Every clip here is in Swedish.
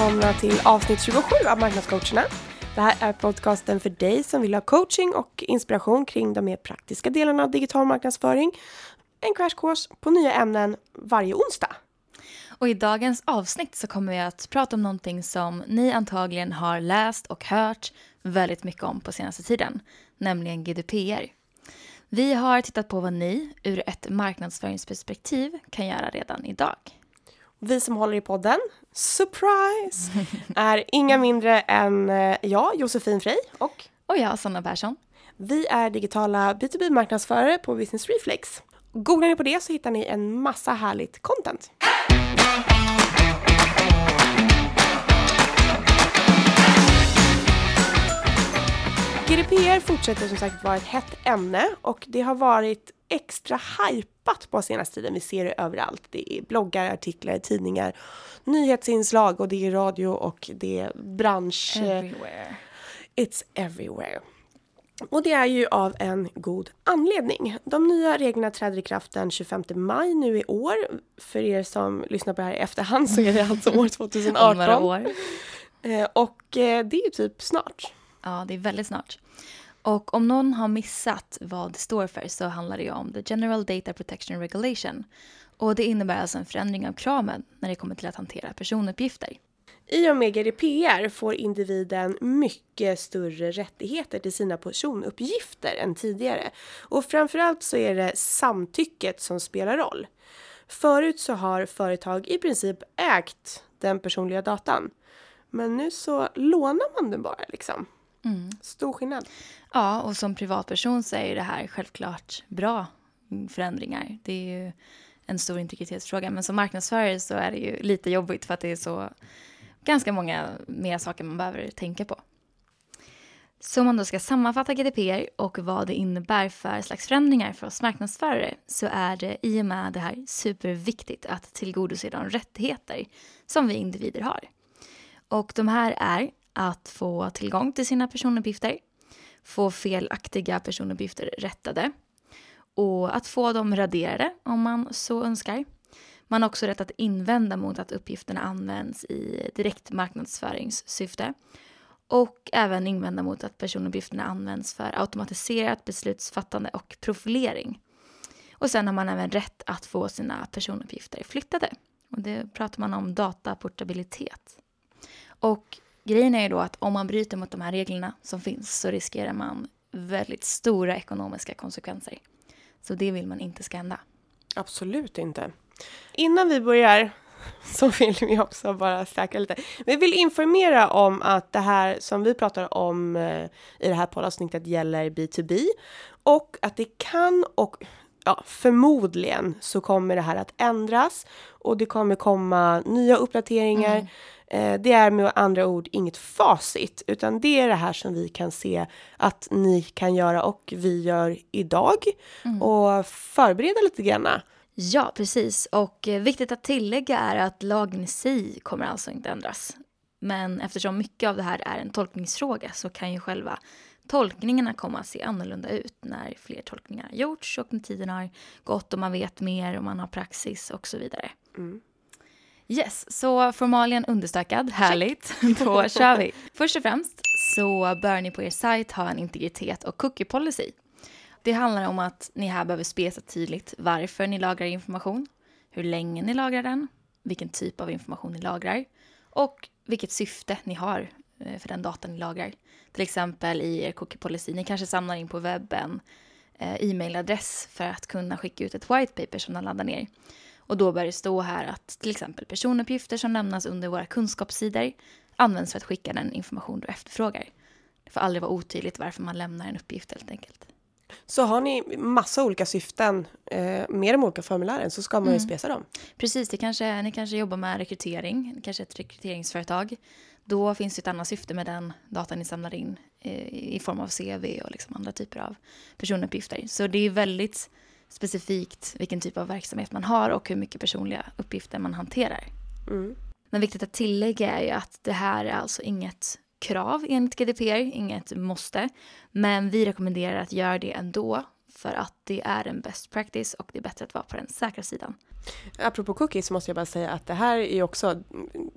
välkomna till avsnitt 27 av Marknadscoacherna. Det här är podcasten för dig som vill ha coaching och inspiration kring de mer praktiska delarna av digital marknadsföring. En crash på nya ämnen varje onsdag. Och i dagens avsnitt så kommer vi att prata om någonting som ni antagligen har läst och hört väldigt mycket om på senaste tiden, nämligen GDPR. Vi har tittat på vad ni ur ett marknadsföringsperspektiv kan göra redan idag. Vi som håller i podden, surprise, är inga mindre än eh, jag, Josefin Frey och och jag, Sanna Persson. Vi är digitala B2B-marknadsförare på Business Reflex. Googlar ni på det så hittar ni en massa härligt content. GDPR fortsätter som sagt vara ett hett ämne och det har varit extra hypat på senaste tiden. Vi ser det överallt. Det är bloggar, artiklar, tidningar, nyhetsinslag och det är radio och det är bransch... Everywhere. It's everywhere. Och det är ju av en god anledning. De nya reglerna träder i kraft den 25 maj nu i år. För er som lyssnar på det här i efterhand så är det alltså år 2018. Om några år. Eh, och eh, det är ju typ snart. Ja, det är väldigt snart. Och om någon har missat vad det står för så handlar det ju om The General Data Protection Regulation. Och det innebär alltså en förändring av kraven när det kommer till att hantera personuppgifter. I och med GDPR får individen mycket större rättigheter till sina personuppgifter än tidigare. Och framförallt så är det samtycket som spelar roll. Förut så har företag i princip ägt den personliga datan. Men nu så lånar man den bara liksom. Mm. Stor skillnad. Ja, och som privatperson så är det här självklart bra förändringar. Det är ju en stor integritetsfråga. Men som marknadsförare så är det ju lite jobbigt för att det är så ganska många mer saker man behöver tänka på. Så om man då ska sammanfatta GDPR och vad det innebär för slags förändringar för oss marknadsförare så är det i och med det här superviktigt att tillgodose de rättigheter som vi individer har. Och de här är att få tillgång till sina personuppgifter, få felaktiga personuppgifter rättade och att få dem raderade om man så önskar. Man har också rätt att invända mot att uppgifterna används i direkt marknadsföringssyfte och även invända mot att personuppgifterna används för automatiserat beslutsfattande och profilering. Och sen har man även rätt att få sina personuppgifter flyttade. Och det pratar man om dataportabilitet. Och grejen är ju då att om man bryter mot de här reglerna som finns så riskerar man väldigt stora ekonomiska konsekvenser. Så det vill man inte ska hända. Absolut inte. Innan vi börjar så vill vi också bara säkra lite. Vi vill informera om att det här som vi pratar om eh, i det här poddavsnittet gäller B2B och att det kan och ja, förmodligen så kommer det här att ändras och det kommer komma nya uppdateringar. Mm. Eh, det är med andra ord inget facit, utan det är det här som vi kan se att ni kan göra och vi gör idag mm. och förbereda lite grann. Ja, precis. Och eh, viktigt att tillägga är att lagen i sig kommer alltså inte ändras. Men eftersom mycket av det här är en tolkningsfråga så kan ju själva tolkningarna komma att se annorlunda ut när fler tolkningar har gjorts och när tiden har gått och man vet mer och man har praxis och så vidare. Mm. Yes, så formalien understökad. Härligt. Då kör vi. Först och främst så bör ni på er sajt ha en integritet och cookie policy. Det handlar om att ni här behöver spesa tydligt varför ni lagrar information, hur länge ni lagrar den, vilken typ av information ni lagrar och vilket syfte ni har eh, för den data ni lagrar. Till exempel i er cookie policy, ni kanske samlar in på webben eh, e-mailadress för att kunna skicka ut ett white paper som de laddar ner. Och då bör det stå här att till exempel personuppgifter som lämnas under våra kunskapssidor används för att skicka den information du efterfrågar. Det får aldrig vara otydligt varför man lämnar en uppgift helt enkelt. Så har ni massa olika syften eh, med de olika formulären så ska man ju mm. spesa dem. Precis, det kanske, ni kanske jobbar med rekrytering, kanske ett rekryteringsföretag. Då finns det ett annat syfte med den data ni samlar in eh, i form av CV och liksom andra typer av personuppgifter. Så det är väldigt specifikt vilken typ av verksamhet man har och hur mycket personliga uppgifter man hanterar. Mm. Men viktigt att tillägga är ju att det här är alltså inget krav enligt GDPR, inget måste. Men vi rekommenderar att göra det ändå för att det är en best practice och det är bättre att vara på den säkra sidan. Apropå cookies så måste jag bara säga att det här är ju också,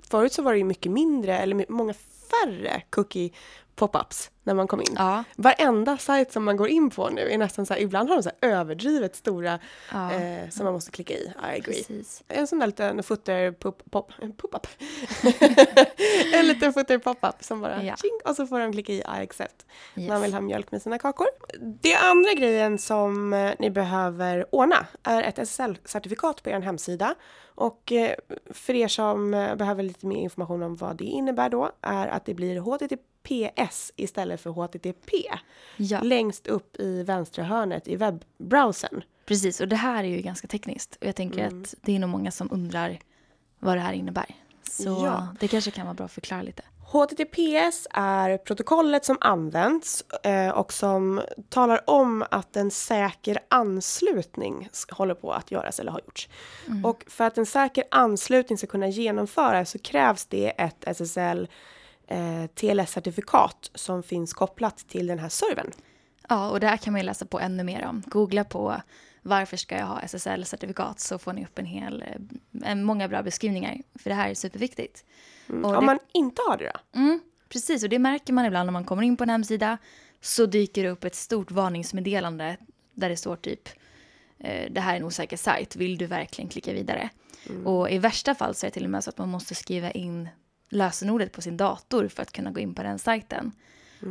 förut så var det ju mycket mindre, eller många färre cookie pop-ups när man kom in. Ja. Varenda sajt som man går in på nu är nästan så här, ibland har de så överdrivet stora ja. eh, som man måste klicka i. I agree. Precis. En sån där liten footer pop, pop, pop-up. en liten footer pop-up som bara Ja. tjing, och så får de klicka i I accept. Yes. Man vill ha mjölk med sina kakor. Det andra grejen som eh, ni behöver ordna är ett SSL-certifikat på er hemsida. Och eh, för er som eh, behöver lite mer information om vad det innebär då är att det blir HTTPS istället för HTTP. Ja, Längst upp i vänstra hörnet i webbrowsern. precis. Och det här är ju ganska tekniskt. Och jag tänker Mm. att det är nog många som undrar vad det här innebär. Så Ja. det kanske kan vara bra att förklara lite. HTTPS är protokollet som används eh, och som talar om att en säker anslutning håller på att göras eller har gjorts. Mm. Och för att en säker anslutning ska kunna genomföras så krävs det ett SSL eh, TLS-certifikat som finns kopplat till den här servern. Ja, och det här kan man ju läsa på ännu mer om. Googla på varför ska jag ha SSL-certifikat så får ni upp en hel, eh, en, många bra beskrivningar. För det här är superviktigt. Mm. Om det- man inte har det då? Mm, precis, och det märker man ibland när man kommer in på en hemsida så dyker det upp ett stort varningsmeddelande där det står typ eh, det här är en osäker sajt, vill du verkligen klicka vidare? Och i värsta fall så är det till och med så att man måste skriva in lösenordet på sin dator för att kunna gå in på den sajten.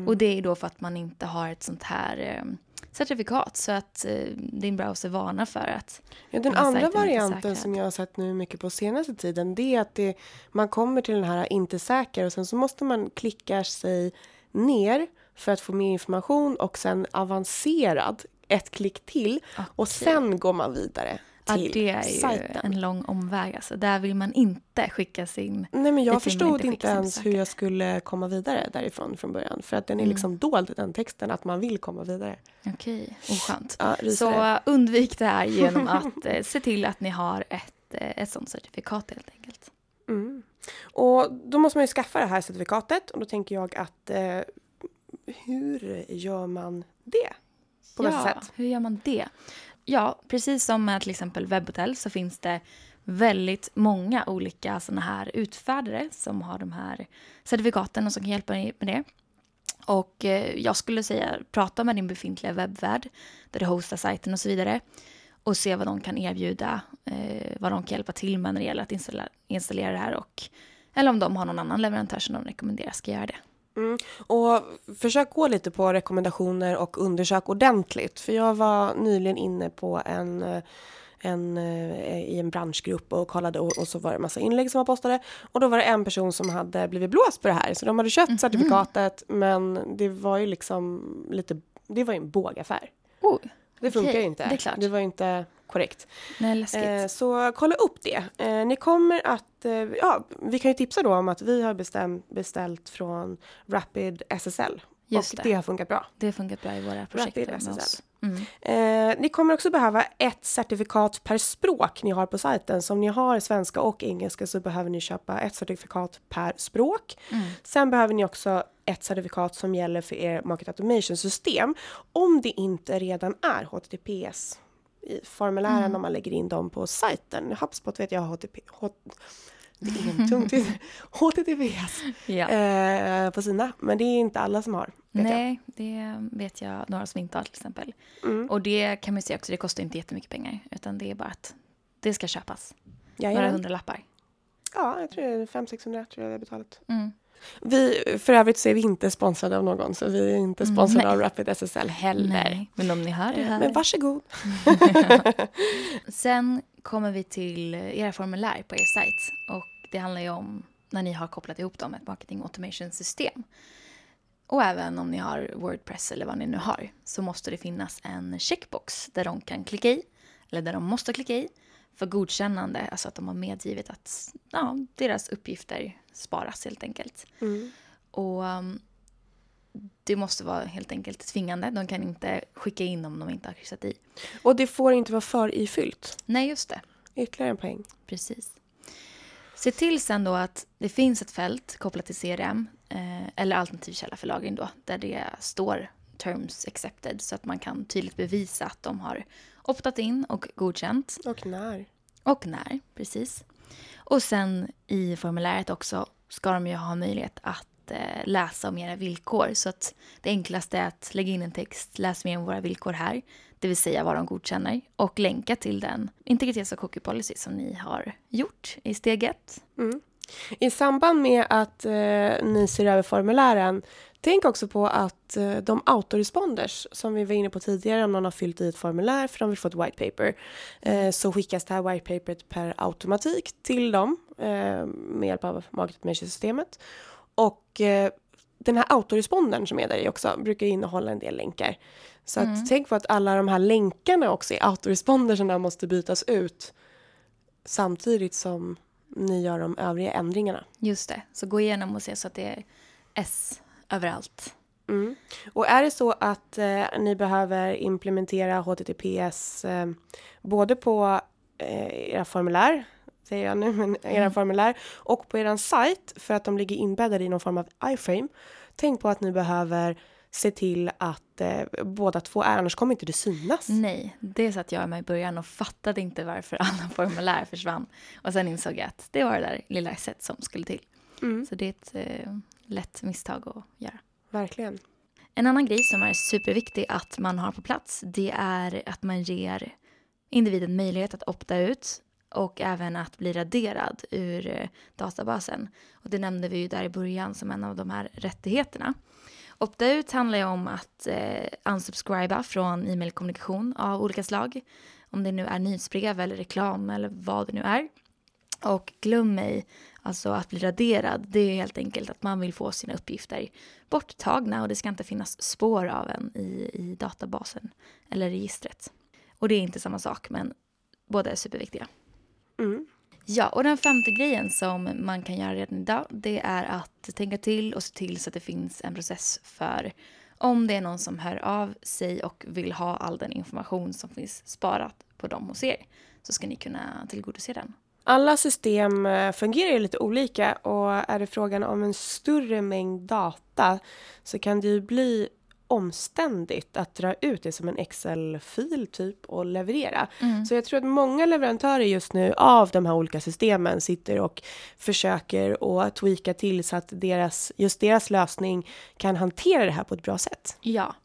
Och det är då för att man inte har ett sånt här eh, certifikat. Så att eh, din browser varnar för att Ja, den andra varianten som jag har sett nu mycket på senaste tiden det är att det, man kommer till den här inte säker och sen så måste man klicka sig ner för att få mer information och sen avancerad ett klick till. Och Okej. sen går man vidare Ja, till det är ju sajten. en lång omväg. Alltså. Där vill man inte skicka sin... Nej men jag förstod inte inte ens hur jag skulle komma vidare därifrån från början för att den är Mm. liksom dold den texten att man vill komma vidare. Okej, oskönt. Ja. Så undvik det här genom att eh, se till att ni har ett, eh, ett sånt certifikat helt enkelt. Mm. Och då måste man ju skaffa det här certifikatet och då tänker jag att eh, hur gör man det på ja, sätt? hur gör man det? Ja, precis som med till exempel webbhotell så finns det väldigt många olika sådana här utfärdare som har de här certifikaten och som kan hjälpa dig med det. Och eh, jag skulle säga prata med din befintliga webbvärd, där du hostar sajten och så vidare och se vad de kan erbjuda, eh, vad de kan hjälpa till med när det gäller att installera, installera det här och eller om de har någon annan leverantör som de rekommenderar ska göra det. Mm. Och försök gå lite på rekommendationer och undersök ordentligt. För jag var nyligen inne på en, en, eh, i en branschgrupp och kollade och, och så var det massa inlägg som var postade. Och då var det en person som hade blivit blåst på det här. Så de hade köpt certifikatet men det var ju liksom lite, det var ju en bågaffär. Oh, Det funkar Okej, ju inte. det är klart. Det var ju inte korrekt. nej, läskigt. Eh, så kolla upp det. Eh, ni kommer att, eh, ja, vi kan ju tipsa då om att vi har bestämt, beställt från Rapid SSL. Just och det. det har funkat bra. Det har funkat bra i våra projekt Rapid med oss. Mm. Eh, ni kommer också behöva ett certifikat per språk ni har på sajten. Så om ni har svenska och engelska så behöver ni köpa ett certifikat per språk. Mm. Sen behöver ni också ett certifikat som gäller för er Market Automation-system. Om det inte redan är HTTPS i formulären Mm. om man lägger in dem på sajten. HubSpot vet jag har HTTP... Det är ingen tung tid. HTTPS Ja. eh, på sina. Men det är inte alla som har. Vet jag. Nej, det vet jag några som inte har till exempel. Mm. Och det kan man säga också, det kostar inte jättemycket pengar. Utan det är bara att det ska köpas. Några Jajamän. hundralappar. Ja, jag tror det är 500-600 tror jag vi har betalat. Mm. Vi, för övrigt så är vi inte sponsrade av någon, så vi är inte sponsrade Nej. av Rapid SSL heller. Nej, men om ni hör det Eh, här. Men varsågod. Sen kommer vi till era formulär på er sajt. Och det handlar ju om när ni har kopplat ihop dem med ett marketing automation system. Och även om ni har Wordpress eller vad ni nu har så måste det finnas en checkbox där de kan klicka i, eller där de måste klicka i, för godkännande, alltså att de har medgivit att ja, deras uppgifter sparas helt enkelt. Mm. Och um, det måste vara helt enkelt tvingande. De kan inte skicka in om de inte har kryssat i. Och det får inte vara för ifyllt. Nej, just det. Ytterligare en poäng. Precis. Se till sen då att det finns ett fält kopplat till CRM eh, eller alternativ källa för lagring då, där det står terms accepted så att man kan tydligt bevisa att de har optat in och godkänt. Och när? Och när, precis. Och sen i formuläret också ska de ju ha möjlighet att eh, läsa om era villkor. Så att det enklaste är att lägga in en text, läs mer om våra villkor här, det vill säga vad de godkänner, och länka till den integritets och cookie policy som ni har gjort i steg ett. Mm. I samband med att eh, ni ser över formulären, tänk också på att eh, de autoresponders som vi var inne på tidigare, om någon har fyllt i ett formulär för de vill få ett white paper, eh, så skickas det här white paperet per automatik till dem eh, med hjälp av Market systemet Och den här autorespondern som är där i också brukar innehålla en del länkar. Så att, mm. tänk på att alla de här länkarna också i autoresponderserna måste bytas ut samtidigt som ni gör de övriga ändringarna. Just det, så gå igenom och se så att det är S överallt. Mm. Och är det så att eh, ni behöver implementera HTTPS eh, både på eh, era formulär, säger jag nu, men era mm. formulär och på er sajt för att de ligger inbäddade i någon form av iframe. Tänk på att ni behöver se till att eh, båda två är, annars kommer inte det synas. Nej, det satt jag med i början och fattade inte varför alla formulär försvann. Och sen insåg jag att det var det där lilla S som skulle till. Mm. Så det är ett eh, lätt misstag att göra. Verkligen. En annan grej som är superviktig att man har på plats det är att man ger individen möjlighet att opta ut och även att bli raderad ur eh, databasen. Och det nämnde vi ju där i början som en av de här rättigheterna. Opta ut handlar ju om att eh, unsubscriba från e-mailkommunikation av olika slag. Om det nu är nyhetsbrev eller reklam eller vad det nu är. Och glöm mig, alltså att bli raderad, det är helt enkelt att man vill få sina uppgifter borttagna och det ska inte finnas spår av en i, i databasen eller registret. Och det är inte samma sak, men båda är superviktiga. Mm. Ja, och den femte grejen som man kan göra redan idag det är att tänka till och se till så att det finns en process för om det är någon som hör av sig och vill ha all den information som finns sparat på dem hos er så ska ni kunna tillgodose den. Alla system eh, fungerar ju lite olika och är det frågan om en större mängd data så kan det ju bli omständigt att dra ut det som en Excel-fil typ och leverera. Mm. Så jag tror att många leverantörer just nu av de här olika systemen sitter och försöker att tweaka till så att deras, just deras lösning kan hantera det här på ett bra sätt. Ja,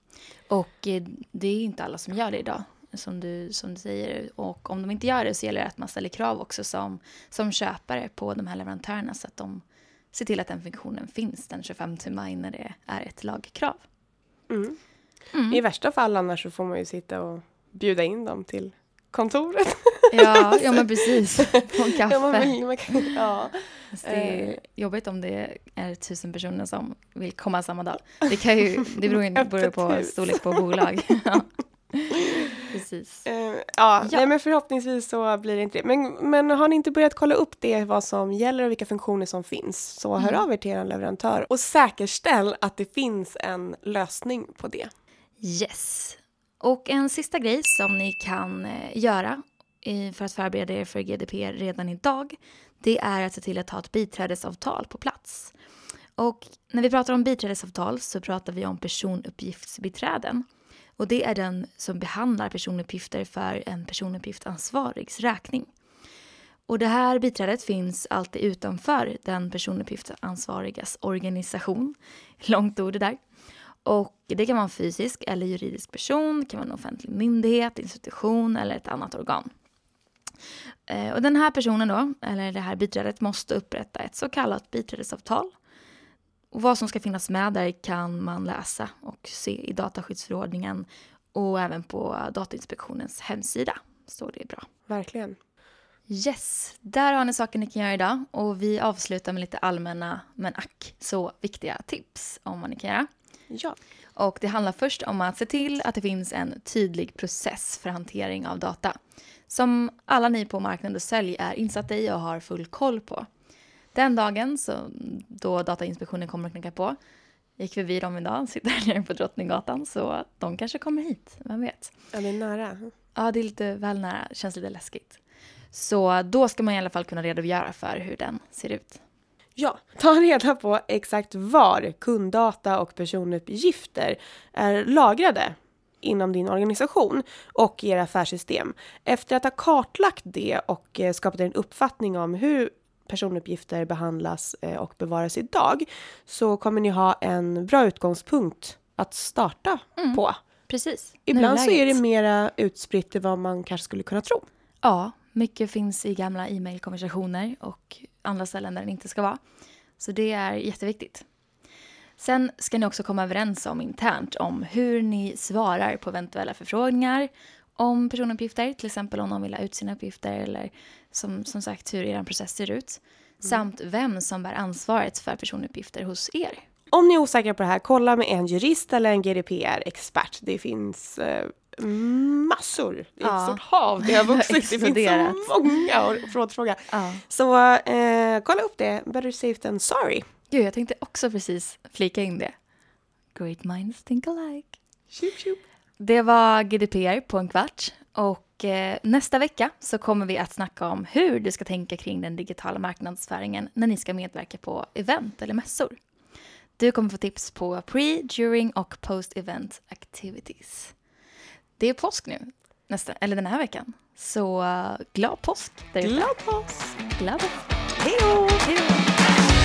och eh, det är inte alla som gör det idag som du, som du säger. Och om de inte gör det så gäller det att man ställer krav också som, som köpare på de här leverantörerna så att de ser till att den funktionen finns den 25 maj när det är ett lagkrav. Mm. Mm. I värsta fall annars så får man ju sitta och bjuda in dem till kontoret. Ja, ja men precis. På en kaffe. Ja, man man kan, ja. det är eh. jobbigt om det är tusen personer som vill komma samma dag. Det, kan ju, det beror ju på storlek på bolag. Precis. Uh, ja, ja. Nej, men förhoppningsvis så blir det inte det. Men, men har ni inte börjat kolla upp det, vad som gäller och vilka funktioner som finns, så hör mm. av er till er leverantör och säkerställ att det finns en lösning på det. Yes. Och en sista grej som ni kan eh, göra för att förbereda er för GDPR redan idag, det är att se till att ha ett biträdesavtal på plats. Och när vi pratar om biträdesavtal så pratar vi om personuppgiftsbiträden. Och det är den som behandlar personuppgifter för en personuppgiftsansvarigs räkning. Och det här biträdet finns alltid utanför den personuppgiftsansvarigas organisation. Långt ord det där. Och det kan vara en fysisk eller juridisk person, det kan vara en offentlig myndighet, institution eller ett annat organ. Eh, och den här personen då, eller det här biträdet, måste upprätta ett så kallat biträdesavtal och vad som ska finnas med där kan man läsa och se i dataskyddsförordningen och även på Datainspektionens hemsida står det bra. Verkligen. Yes, där har ni saker ni kan göra idag och vi avslutar med lite allmänna men ack så viktiga tips om vad ni kan göra. Ja. Och det handlar först om att se till att det finns en tydlig process för hantering av data som alla ni på marknad och sälj är insatta i och har full koll på. Den dagen så, då Datainspektionen kommer att knacka på, gick förbi dem idag, sitter här nere på Drottninggatan, så de kanske kommer hit, vem vet? Ja, det är nära. Ja, det är lite väl nära, känns lite läskigt. Så då ska man i alla fall kunna redogöra för hur den ser ut. Ja, ta reda på exakt var kunddata och personuppgifter är lagrade inom din organisation och era affärssystem. Efter att ha kartlagt det och eh, skapat en uppfattning om hur personuppgifter behandlas eh, och bevaras idag så kommer ni ha en bra utgångspunkt att starta Mm. på. Precis. Ibland så är det mera utspritt än vad man kanske skulle kunna tro. Ja, mycket finns i gamla e-mailkonversationer och andra ställen där den inte ska vara. Så det är jätteviktigt. Sen ska ni också komma överens om internt om hur ni svarar på eventuella förfrågningar om personuppgifter, till exempel om någon vill ha ut sina uppgifter eller som, som sagt hur er process ser ut. Samt vem som bär ansvaret för personuppgifter hos er. Om ni är osäkra på det här, kolla med en jurist eller en GDPR-expert. Det finns eh, massor. Det är ett Ja. stort hav det har vuxit. Det finns så många att rådfråga. Ja. Så eh, kolla upp det. Better safe than sorry. Gud, jag tänkte också precis flika in det. Great minds think alike. Tjup, tjup. Det var GDPR på en kvart. Och eh, nästa vecka så kommer vi att snacka om hur du ska tänka kring den digitala marknadsföringen när ni ska medverka på event eller mässor. Du kommer få tips på pre, during och post-event activities. Det är påsk nu, nästa, eller den här veckan. Så eh, glad påsk där. Glad påsk! Glad påsk. Hej då!